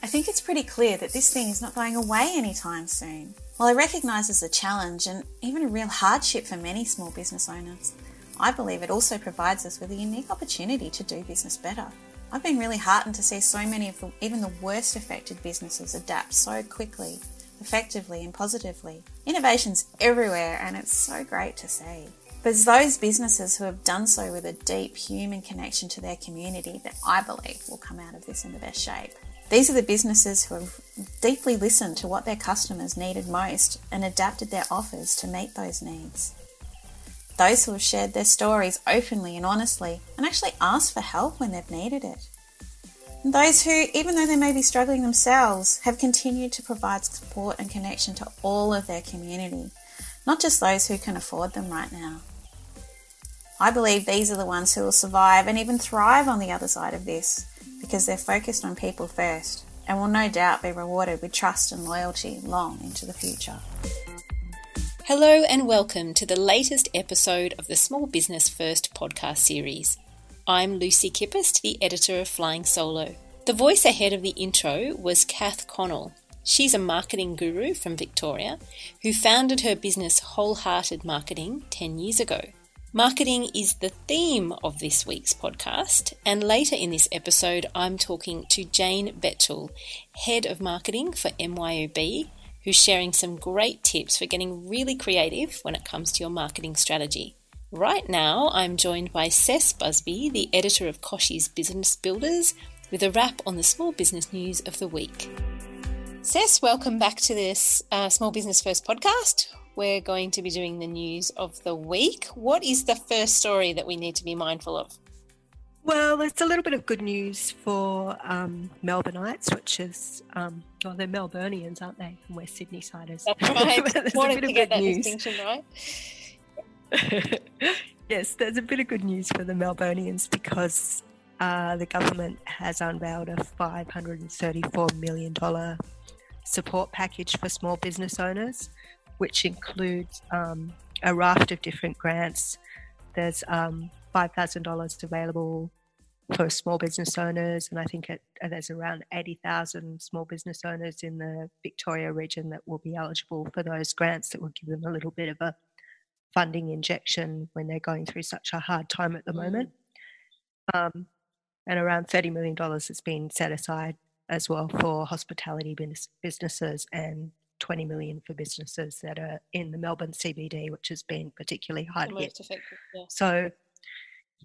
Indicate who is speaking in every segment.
Speaker 1: I think it's pretty clear that this thing is not going away anytime soon. While I recognise as a challenge and even a real hardship for many small business owners, I believe it also provides us with a unique opportunity to do business better. I've been really heartened to see so many of the, even the worst affected businesses adapt so quickly, effectively, and positively. Innovation's everywhere, and it's so great to see. But it's those businesses who have done so with a deep human connection to their community that I believe will come out of this in the best shape. These are the businesses who have deeply listened to what their customers needed most and adapted their offers to meet those needs. Those who have shared their stories openly and honestly and actually asked for help when they've needed it. And those who, even though they may be struggling themselves, have continued to provide support and connection to all of their community, not just those who can afford them right now. I believe these are the ones who will survive and even thrive on the other side of this because they're focused on people first and will no doubt be rewarded with trust and loyalty long into the future.
Speaker 2: Hello and welcome to the latest episode of the Small Business First podcast series. I'm Lucy Kippist, the editor of Flying Solo. The voice ahead of the intro was Kath Connell. She's a marketing guru from Victoria who founded her business Wholehearted Marketing 10 years ago. Marketing is the theme of this week's podcast, and later in this episode, I'm talking to Jane Betschel, Head of Marketing for MYOB, who's sharing some great tips for getting really creative when it comes to your marketing strategy. Right now, I'm joined by Cec Busby, the editor of Kochie's Business Builders, with a wrap on the small business news of the week. Cec, welcome back to this uh, Small Business First podcast we're going to be doing the news of the week. What is the first story that we need to be mindful of?
Speaker 3: Well, it's a little bit of good news for um, Melbourneites, which is, um, well, they're Melburnians, aren't they? And we're Sydney siders.
Speaker 2: That's right. there's Wanted a bit to of good news. distinction right.
Speaker 3: yes, there's a bit of good news for the Melburnians because uh, the government has unveiled a $534 million support package for small business owners which includes um, a raft of different grants. There's um, $5,000 available for small business owners, and I think it, uh, there's around 80,000 small business owners in the Victoria region that will be eligible for those grants that will give them a little bit of a funding injection when they're going through such a hard time at the mm. moment. Um, and around $30 million has been set aside as well for hospitality businesses and 20 million for businesses that are in the Melbourne CBD, which has been particularly hard hit. Yeah. So,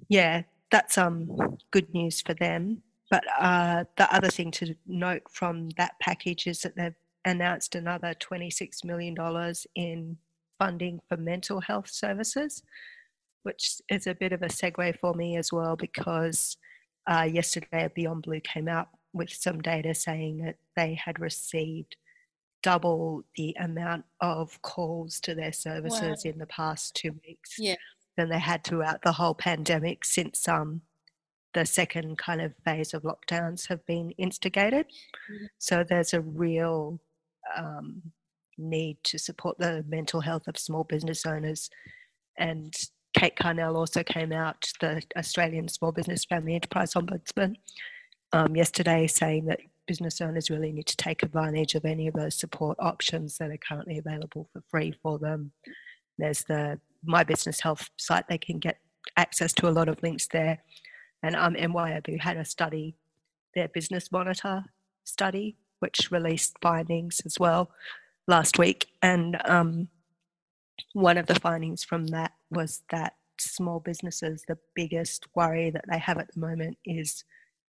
Speaker 3: yeah, that's um good news for them. But uh, the other thing to note from that package is that they've announced another $26 million in funding for mental health services, which is a bit of a segue for me as well because uh, yesterday Beyond Blue came out with some data saying that they had received double the amount of calls to their services wow. in the past two weeks
Speaker 2: yeah.
Speaker 3: than they had throughout the whole pandemic since um, the second kind of phase of lockdowns have been instigated. Mm-hmm. So there's a real um, need to support the mental health of small business owners. And Kate Carnell also came out, the Australian Small Business Family Enterprise Ombudsman, um, yesterday saying that business owners really need to take advantage of any of those support options that are currently available for free for them. There's the My Business Health site, they can get access to a lot of links there. And um, MYOB had a study, their Business Monitor study, which released findings as well last week. And um, one of the findings from that was that small businesses, the biggest worry that they have at the moment is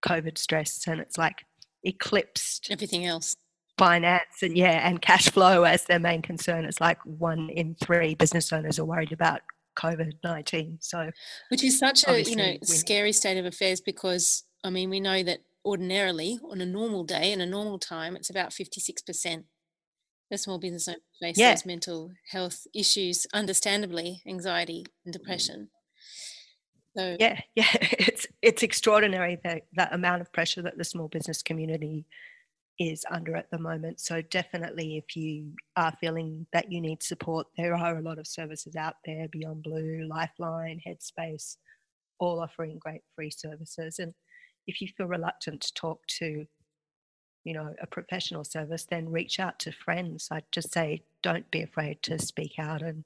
Speaker 3: COVID stress. And it's like eclipsed
Speaker 2: everything else.
Speaker 3: finance and yeah and cash flow as their main concern. It's like one in three business owners are worried about covid-19 so
Speaker 2: which is such a you know scary state of affairs because i mean we know that ordinarily on a normal day in a normal time it's about 56% the small business owners face yeah. those mental health issues understandably anxiety and depression
Speaker 3: so yeah, yeah, it's it's extraordinary that that amount of pressure that the small business community is under at the moment. So definitely, if you are feeling that you need support, there are a lot of services out there: Beyond Blue, Lifeline, Headspace, all offering great free services. And if you feel reluctant to talk to you know, a professional service, then reach out to friends. I'd just say don't be afraid to speak out and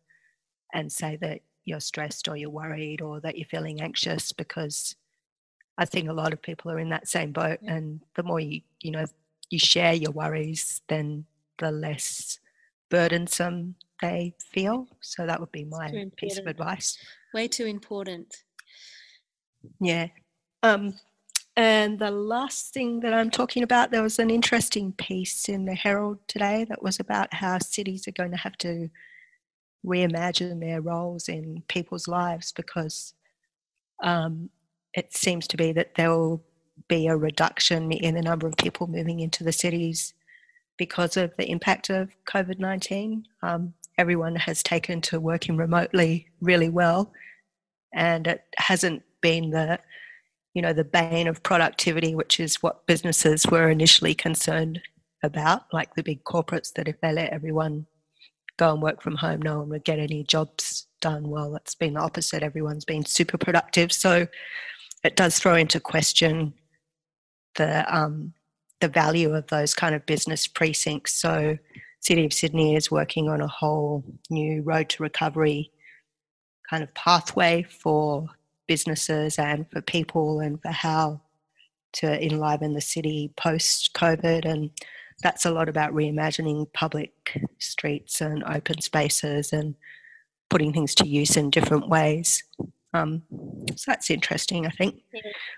Speaker 3: and say that you're stressed or you're worried or that you're feeling anxious because I think a lot of people are in that same boat. Yeah. And the more you, you know, you share your worries, then the less burdensome they feel. So that would be my piece of advice.
Speaker 2: Way too important.
Speaker 3: Yeah. Um, and the last thing that I'm talking about, there was an interesting piece in the Herald today that was about how cities are going to have to reimagine their roles in people's lives because um, it seems to be that there will be a reduction in the number of people moving into the cities because of the impact of COVID 19. Um, everyone has taken to working remotely really well, and it hasn't been the you know, the bane of productivity, which is what businesses were initially concerned about, like the big corporates, that if they let everyone go and work from home, no one would get any jobs done. Well, it's been the opposite. Everyone's been super productive. So it does throw into question the um, the value of those kind of business precincts. So City of Sydney is working on a whole new road to recovery kind of pathway for businesses and for people and for how to enliven the city post COVID. And that's a lot about reimagining public streets and open spaces and putting things to use in different ways. Um, so that's interesting, I think.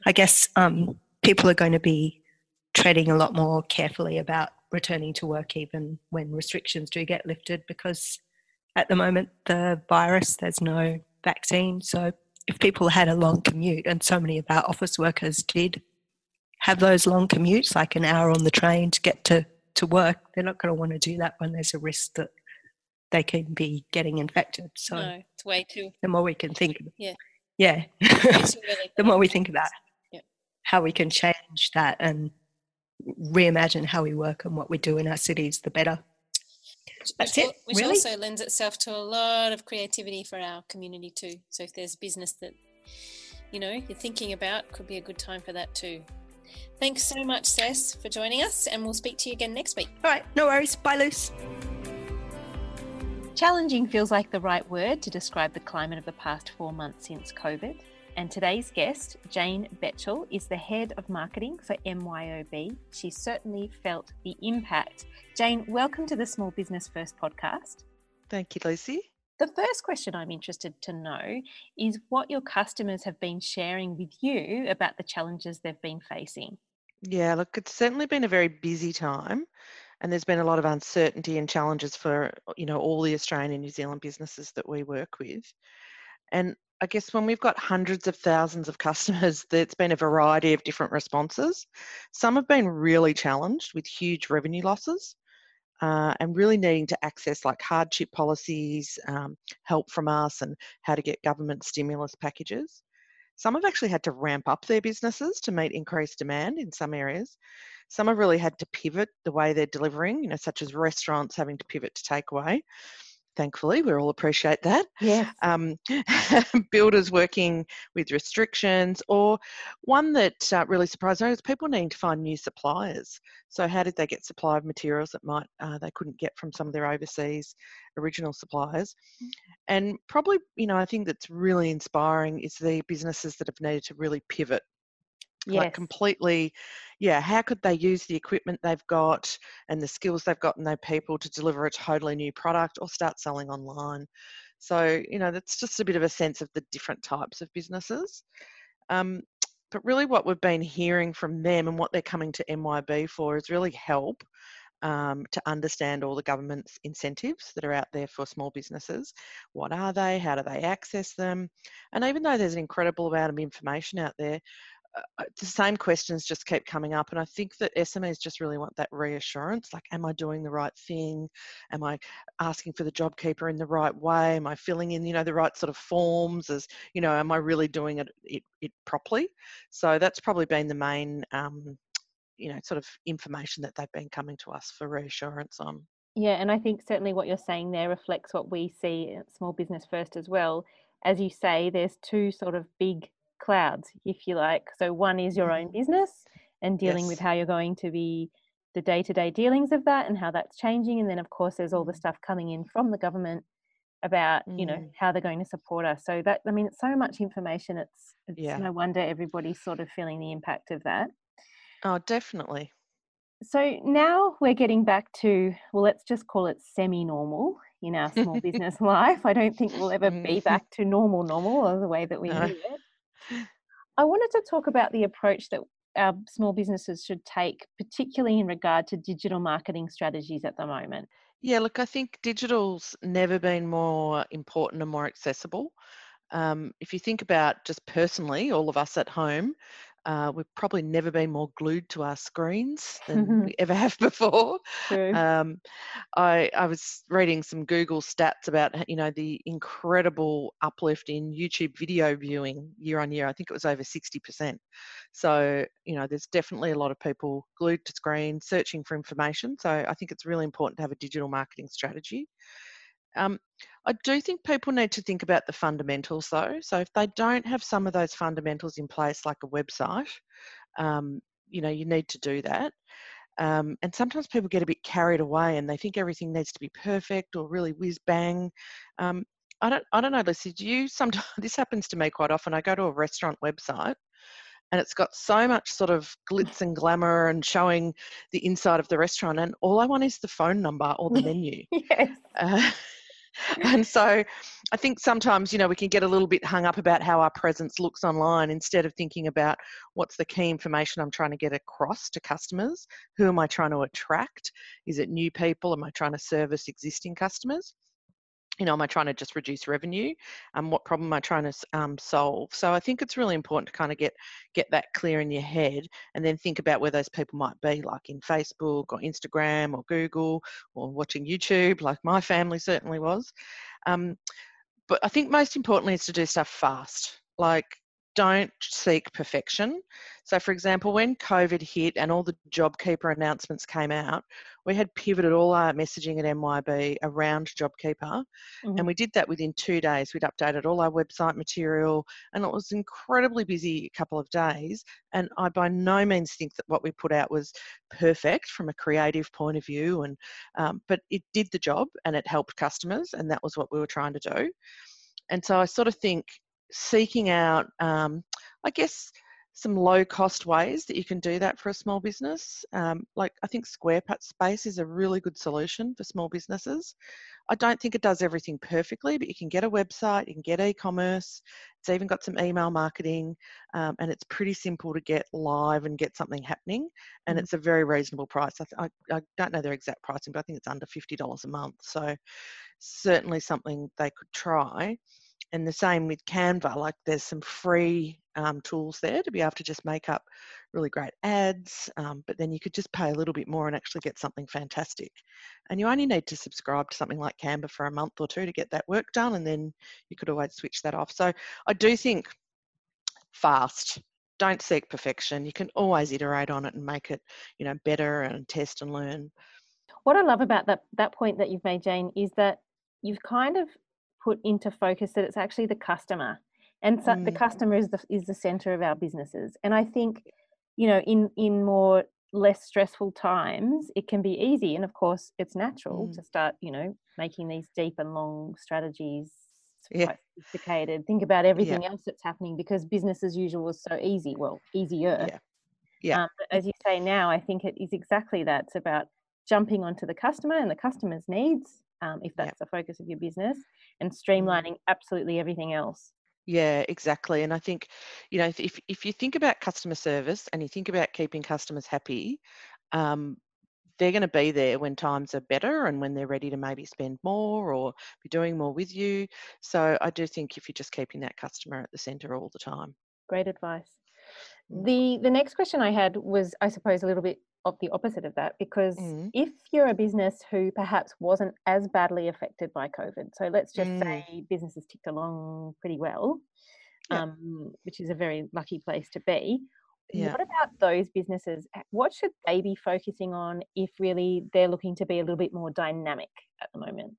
Speaker 3: I guess um, people are going to be treading a lot more carefully about returning to work even when restrictions do get lifted because at the moment the virus there's no vaccine so if people had a long commute, and so many of our office workers did have those long commutes, like an hour on the train to get to, to work, they're not going to want to do that when there's a risk that they can be getting infected. So
Speaker 2: no, it's way too.
Speaker 3: The more we can think,
Speaker 2: yeah,
Speaker 3: yeah, the more we think about yeah. how we can change that and reimagine how we work and what we do in our cities, the better.
Speaker 2: That's which, it. Which really? also lends itself to a lot of creativity for our community too. So if there's business that you know you're thinking about, could be a good time for that too. Thanks so much, Cec, for joining us, and we'll speak to you again next week.
Speaker 3: All right, no worries. Bye, Luce.
Speaker 2: Challenging feels like the right word to describe the climate of the past four months since COVID. And today's guest, Jane Betschel, is the head of marketing for MYOB. She certainly felt the impact. Jane, welcome to the Small Business First podcast.
Speaker 4: Thank you, Lucy.
Speaker 2: The first question I'm interested to know is what your customers have been sharing with you about the challenges they've been facing.
Speaker 4: Yeah, look, it's certainly been a very busy time and there's been a lot of uncertainty and challenges for you know all the Australian and New Zealand businesses that we work with. And I guess when we've got hundreds of thousands of customers, there's been a variety of different responses. Some have been really challenged with huge revenue losses uh, and really needing to access like hardship policies, um, help from us, and how to get government stimulus packages. Some have actually had to ramp up their businesses to meet increased demand in some areas. Some have really had to pivot the way they're delivering, you know, such as restaurants having to pivot to takeaway thankfully we all appreciate that.
Speaker 2: Yeah
Speaker 4: um, builders working with restrictions or one that uh, really surprised me is people needing to find new suppliers. So how did they get supply of materials that might uh, they couldn't get from some of their overseas original suppliers? Mm. and probably you know i think that's really inspiring is the businesses that have needed to really pivot yes. like completely yeah how could they use the equipment they've got and the skills they've got and their people to deliver a totally new product or start selling online so you know that's just a bit of a sense of the different types of businesses um, but really what we've been hearing from them and what they're coming to MYOB for is really help um, to understand all the government's incentives that are out there for small businesses. What are they? How do they access them? And even though there's an incredible amount of information out there, the same questions just keep coming up and i think that smes just really want that reassurance like am i doing the right thing? Am i asking for the job keeper in the right way? Am i filling in you know the right sort of forms as you know am i really doing it, it, it properly? So that's probably been the main um, you know sort of information that they've been coming to us for reassurance on.
Speaker 2: Yeah and i think certainly what you're saying there reflects what we see at small business first as well. As you say there's two sort of big clouds, if you like. So one is your own mm-hmm. business and dealing yes. with how you're going to be the day-to-day dealings of that and how that's changing and then of course there's all the
Speaker 4: Mm.
Speaker 2: stuff coming in from the government about you know
Speaker 4: Mm.
Speaker 2: how they're going to support us so that i mean it's so much information it's it's
Speaker 4: Yeah.
Speaker 2: no wonder everybody's sort of feeling the impact of that
Speaker 4: Oh, definitely.
Speaker 2: so now we're getting back to well let's just call it semi-normal in our small business life i don't think we'll ever be back to normal normal or the way that we
Speaker 4: No.
Speaker 2: knew it i wanted to talk about the approach that our small businesses should take particularly in regard to digital marketing strategies at the moment
Speaker 4: Yeah, look, I think digital's never been more important and more accessible. Um, if you think about just personally, all of us at home, uh, we've probably never been more glued to our screens than we ever have before. Um, I, I was reading some Google stats about you know the incredible uplift in YouTube video viewing year on year. I think it was over sixty percent. So you know there's definitely a lot of people glued to screens searching for information. So I think it's really important to have a digital marketing strategy. Um, I do think people need to think about the fundamentals though. So if they don't have some of those fundamentals in place, like a website, um, you know you need to do that. Um, and sometimes people get a bit carried away and they think everything needs to be perfect or really whiz bang. Um, I don't, I don't know, Lucy. Do you sometimes this happens to me quite often? I go to a restaurant website and it's got so much sort of glitz and glamour and showing the inside of the restaurant, and all I want is the phone number or the menu.
Speaker 2: yes.
Speaker 4: Uh, and so I think sometimes, you know, we can get a little bit hung up about how our presence looks online instead of thinking about what's the key information I'm trying to get across to customers. Who am I trying to attract? Is it new people? Am I trying to service existing customers? You know, am I trying to just reduce revenue? Um, what problem am I trying to um, solve? So I think it's really important to kind of get get that clear in your head, and then think about where those people might be, like in Facebook or Instagram or Google or watching YouTube, like my family certainly was. Um, but I think most importantly is to do stuff fast. Like, don't seek perfection. So, for example, when COVID hit and all the JobKeeper announcements came out, we had pivoted all our messaging at MYOB around JobKeeper.
Speaker 2: Mhm.
Speaker 4: And we did that within two days. We'd updated all our website material, and it was incredibly busy a couple of days. And I by no means think that what we put out was perfect from a creative point of view, and um, but it did the job and it helped customers, and that was what we were trying to do. And so I sort of think seeking out, um, I guess, some low cost ways that you can do that for a small business. Um, like I think Squarespace is a really good solution for small businesses. I don't think it does everything perfectly, but you can get a website, you can get e-commerce. It's even got some email marketing, um, and it's pretty simple to get live and get something happening. And
Speaker 2: Mhm.
Speaker 4: it's a very reasonable price. I, th- I, I don't know their exact pricing, but I think it's under fifty dollars a month. So certainly something they could try. And the same with Canva, like there's some free um, tools there to be able to just make up really great ads, um, but then you could just pay a little bit more and actually get something fantastic. And you only need to subscribe to something like Canva for a month or two to get that work done, and then you could always switch that off. So I do think fast. Don't seek perfection. You can always iterate on it and make it, you know, better and test and learn.
Speaker 2: What I love about that that point that you've made, Jane, is that you've kind of put into focus that it's actually the customer, and so the
Speaker 4: Mm.
Speaker 2: customer is the is the center of our businesses. And I think, you know, in in more less stressful times, it can be easy, and of course, it's natural
Speaker 4: Mm.
Speaker 2: to start, you know, making these deep and long strategies.
Speaker 4: Yeah.
Speaker 2: Quite sophisticated. Think about everything else that's happening because business as usual was so easy. Well, easier.
Speaker 4: Yeah. Yeah.
Speaker 2: Um, as you say now, I think it is exactly that. It's about jumping onto the customer and the customer's needs, um, if
Speaker 4: Yep.
Speaker 2: that's the focus of your business, and
Speaker 4: Mm.
Speaker 2: streamlining absolutely everything else.
Speaker 4: Yeah, exactly. And I think, you know, if, if if you think about customer service and you think about keeping customers happy, um, they're going to be there when times are better and when they're ready to maybe spend more or be doing more with you. So I do think if you're just keeping that customer at the centre all the time.
Speaker 2: Great advice.
Speaker 4: Mm.
Speaker 2: The the next question I had was, I suppose, a little bit of the opposite of that because
Speaker 4: Mm.
Speaker 2: if you're a business who perhaps wasn't as badly affected by COVID, so let's just
Speaker 4: Mm.
Speaker 2: say businesses ticked along pretty well,
Speaker 4: Yeah.
Speaker 2: um, which is a very lucky place to be.
Speaker 4: Yeah.
Speaker 2: What about those businesses? What should they be focusing on if really they're looking to be a little bit more dynamic at the moment?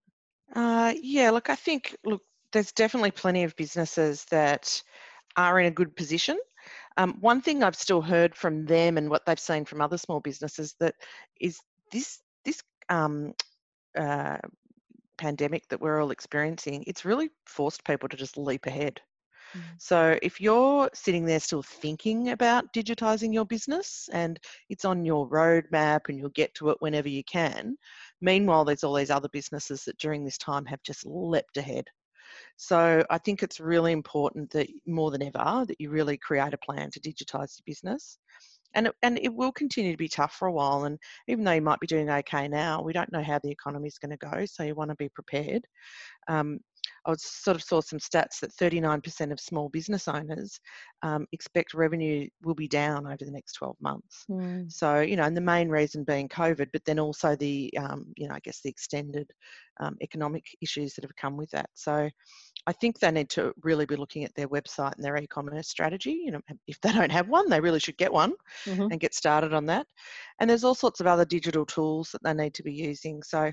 Speaker 4: Uh, yeah, look, I think, look, there's definitely plenty of businesses that are in a good position. Um, one thing I've still heard from them and what they've seen from other small businesses that is this this um, uh, pandemic that we're all experiencing, it's really forced people to just leap ahead. Mm. So if you're sitting there still thinking about digitizing your business and it's on your roadmap and you'll get to it whenever you can, meanwhile there's all these other businesses that during this time have just leapt ahead. So I think it's really important that more than ever that you really create a plan to digitize your business and it, and it will continue to be tough for a while. And even though you might be doing okay now, we don't know how the economy is going to go, so you want to be prepared. Um, I sort of saw some stats that 39% of small business owners um, expect revenue will be down over the next 12 months. Mm. So, you know, and the main reason being COVID, but then also the, um, you know, I guess the extended um, economic issues that have come with that. So, I think they need to really be looking at their website and their e-commerce strategy. You know, if they don't have one, they really should get one mm-hmm. and get started on that. And there's all sorts of other digital tools that they need to be using. So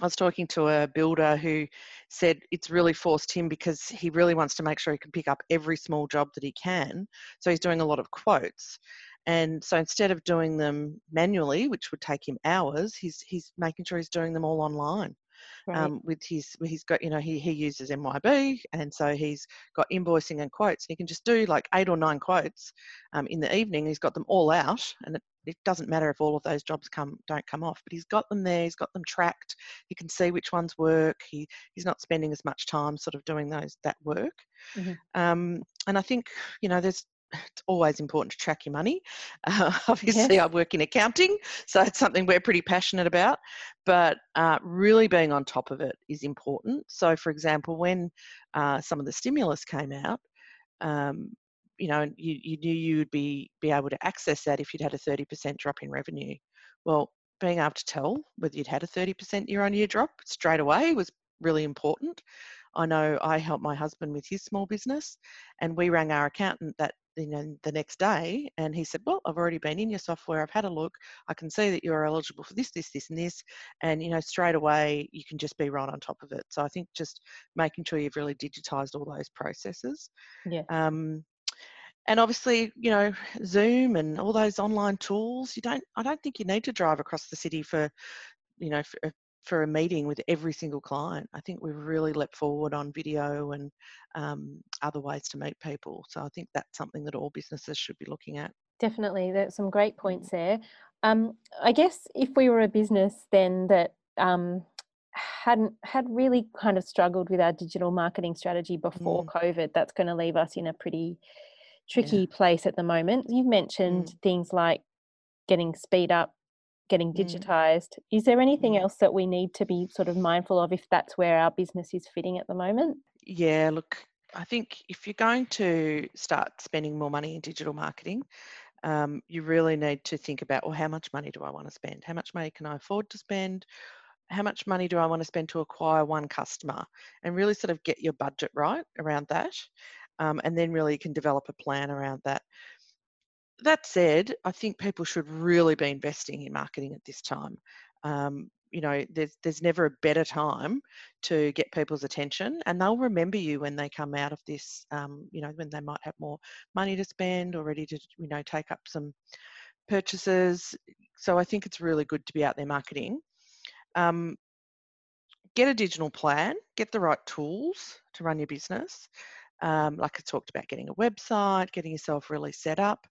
Speaker 4: I was talking to a builder who said it's really forced him because he really wants to make sure he can pick up every small job that he can. So he's doing a lot of quotes. And so instead of doing them manually, which would take him hours, he's he's making sure he's doing them all online. Right. Um, with his he's got you know he, he uses MYOB and so he's got invoicing and quotes. He can just do like eight or nine quotes um, in the evening. He's got them all out, and it, it doesn't matter if all of those jobs come don't come off, but he's got them there. He's got them tracked. He can see which ones work. He he's not spending as much time sort of doing those that work. Mm-hmm. Um, and I think you know there's it's always important to track your money. Uh, obviously. I work in accounting, so it's something we're pretty passionate about. But uh, really being on top of it is important. So, for example, when uh, some of the stimulus came out, um, you know, you, you knew you would be be able to access that if you'd had a 30% drop in revenue. Well, being able to tell whether you'd had a 30% year on year drop straight away was really important. I know I helped my husband with his small business, and we rang our accountant that you know the next day, and he said, "Well, I've already been in your software. I've had a look. I can see that you're eligible for this, this, this, and this." And you know, straight away, you can just be right on top of it. So I think just making sure you've really digitized all those processes.
Speaker 2: Yeah.
Speaker 4: Um, and obviously, you know, Zoom and all those online tools. You don't. I don't think you need to drive across the city for, you know, for, for a meeting with every single client. I think we've really leapt forward on video and um, other ways to meet people. So I think that's something that all businesses should be looking at.
Speaker 2: Definitely, there's some great points there. Um, I guess if we were a business then that um, hadn't had really kind of struggled with our digital marketing strategy before mm. COVID, that's going to leave us in a pretty tricky yeah. place at the moment. You've mentioned mm. things like getting speed up getting mm. digitized. Mm. Is there anything mm. else that we need to be sort of mindful of if that's where our business is fitting at the moment?
Speaker 4: Yeah, look, I think if you're going to start spending more money in digital marketing, um, you really need to think about, well, how much money do I want to spend? How much money can I afford to spend? How much money do I want to spend to acquire one customer? And really sort of get your budget right around that. Um, and then really you can develop a plan around that that said, I think people should really be investing in marketing at this time. Um, you know, there's there's never a better time to get people's attention, and they'll remember you when they come out of this. Um, you know, when they might have more money to spend or ready to, you know, take up some purchases. So I think it's really good to be out there marketing. Um, get a digital plan, get the right tools to run your business. Um, like I talked about, getting a website, getting yourself really set up.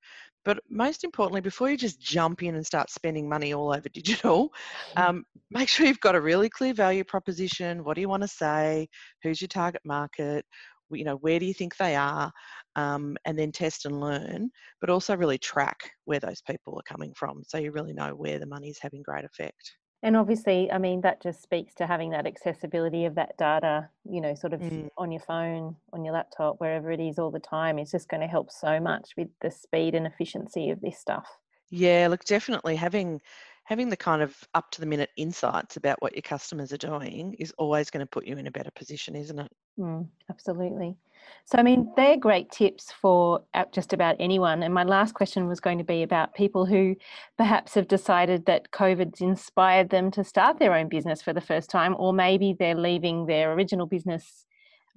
Speaker 4: But most importantly, before you just jump in and start spending money all over digital, um, make sure you've got a really clear value proposition. What do you want to say? Who's your target market? You know, where do you think they are? Um, and then test and learn, but also really track where those people are coming from, so you really know where the money is having great effect.
Speaker 2: And obviously, I mean, that just speaks to having that accessibility of that data, you know, sort of mm. on your phone, on your laptop, wherever it is all the time. It's just going to help so much with the speed and efficiency of this stuff.
Speaker 4: Yeah, look, definitely having having the kind of up to the minute insights about what your customers are doing is always going to put you in a better position, isn't it?
Speaker 2: Mm, absolutely. So, I mean, they're great tips for just about anyone. And my last question was going to be about people who perhaps have decided that COVID's inspired them to start their own business for the first time, or maybe they're leaving their original business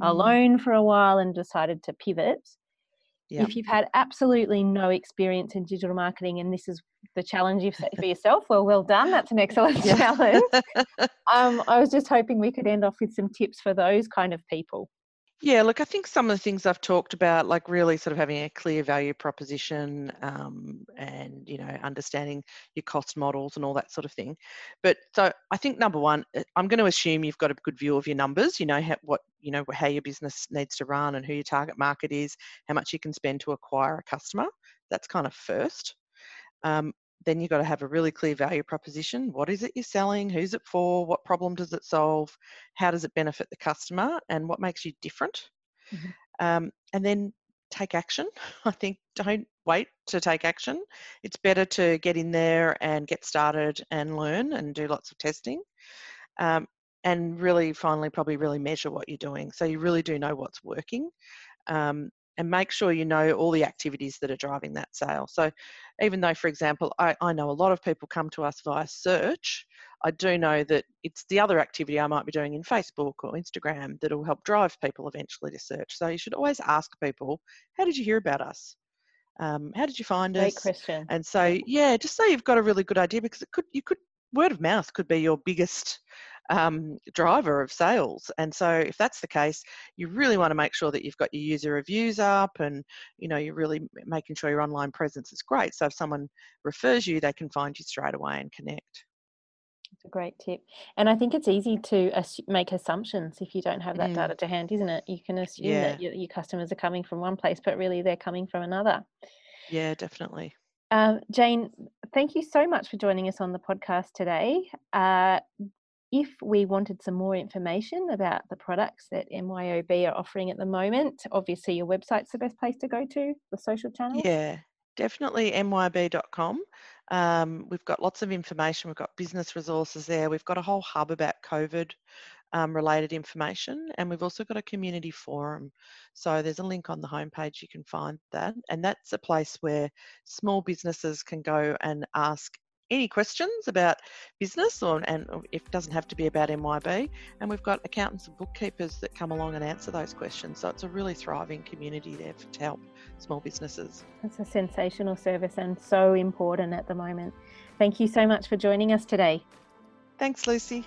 Speaker 2: mm. alone for a while and decided to pivot.
Speaker 4: Yeah.
Speaker 2: If you've had absolutely no experience in digital marketing and this is the challenge you've set for yourself, well, well done. That's an excellent
Speaker 4: Yeah.
Speaker 2: challenge. Um, I was just hoping we could end off with some tips for those kind of people.
Speaker 4: Yeah, look, I think some of the things I've talked about, like really sort of having a clear value proposition um, and, you know, understanding your cost models and all that sort of thing. But so I think number one, uh, I'm going to assume you've got a good view of your numbers, you know, how, what, you know, how your business needs to run and who your target market is, how much you can spend to acquire a customer. That's kind of first. Um, then you've got to have a really clear value proposition. What is it you're selling? Who's it for? What problem does it solve? How does it benefit the customer? And what makes you different?
Speaker 2: Mhm.
Speaker 4: Um, and then take action. I think don't wait to take action. It's better to get in there and get started and learn and do lots of testing. Um, and really, finally, probably really measure what you're doing. So you really do know what's working. Um, and make sure you know all the activities that are driving that sale. So, even though, for example, I, I know a lot of people come to us via search, I do know that it's the other activity I might be doing in Facebook or Instagram that will help drive people eventually to search. So, you should always ask people, How did you hear about us? Um, how did you find
Speaker 2: Great
Speaker 4: us?
Speaker 2: question.
Speaker 4: And so, yeah, just so you've got a really good idea because it could, you could, word of mouth could be your biggest um, driver of sales. And so, if that's the case, you really want to make sure that you've got your user reviews up and you know you're really making sure your online presence is great. So, if someone refers you, they can find you straight away and connect.
Speaker 2: It's a great tip. And I think it's easy to assu- make assumptions if you don't have that
Speaker 4: Mm.
Speaker 2: data to hand, isn't it? You can assume
Speaker 4: Yeah.
Speaker 2: that your, your customers are coming from one place, but really they're coming from another.
Speaker 4: Yeah, definitely.
Speaker 2: Um, Jane, thank you so much for joining us on the podcast today. Uh, if we wanted some more information about the products that MYOB are offering at the moment, obviously your website's the best place to go to, the social channels.
Speaker 4: Yeah, definitely myob.com. Um, we've got lots of information. We've got business resources there. We've got a whole hub about COVID um, related information, and we've also got a community forum. So there's a link on the homepage. You can find that, and that's a place where small businesses can go and ask any questions about business or and it doesn't have to be about MYOB and we've got accountants and bookkeepers that come along and answer those questions so it's a really thriving community there for, to help small businesses
Speaker 2: It's a sensational service and so important at the moment. Thank you so much for joining us today.
Speaker 4: thanks lucy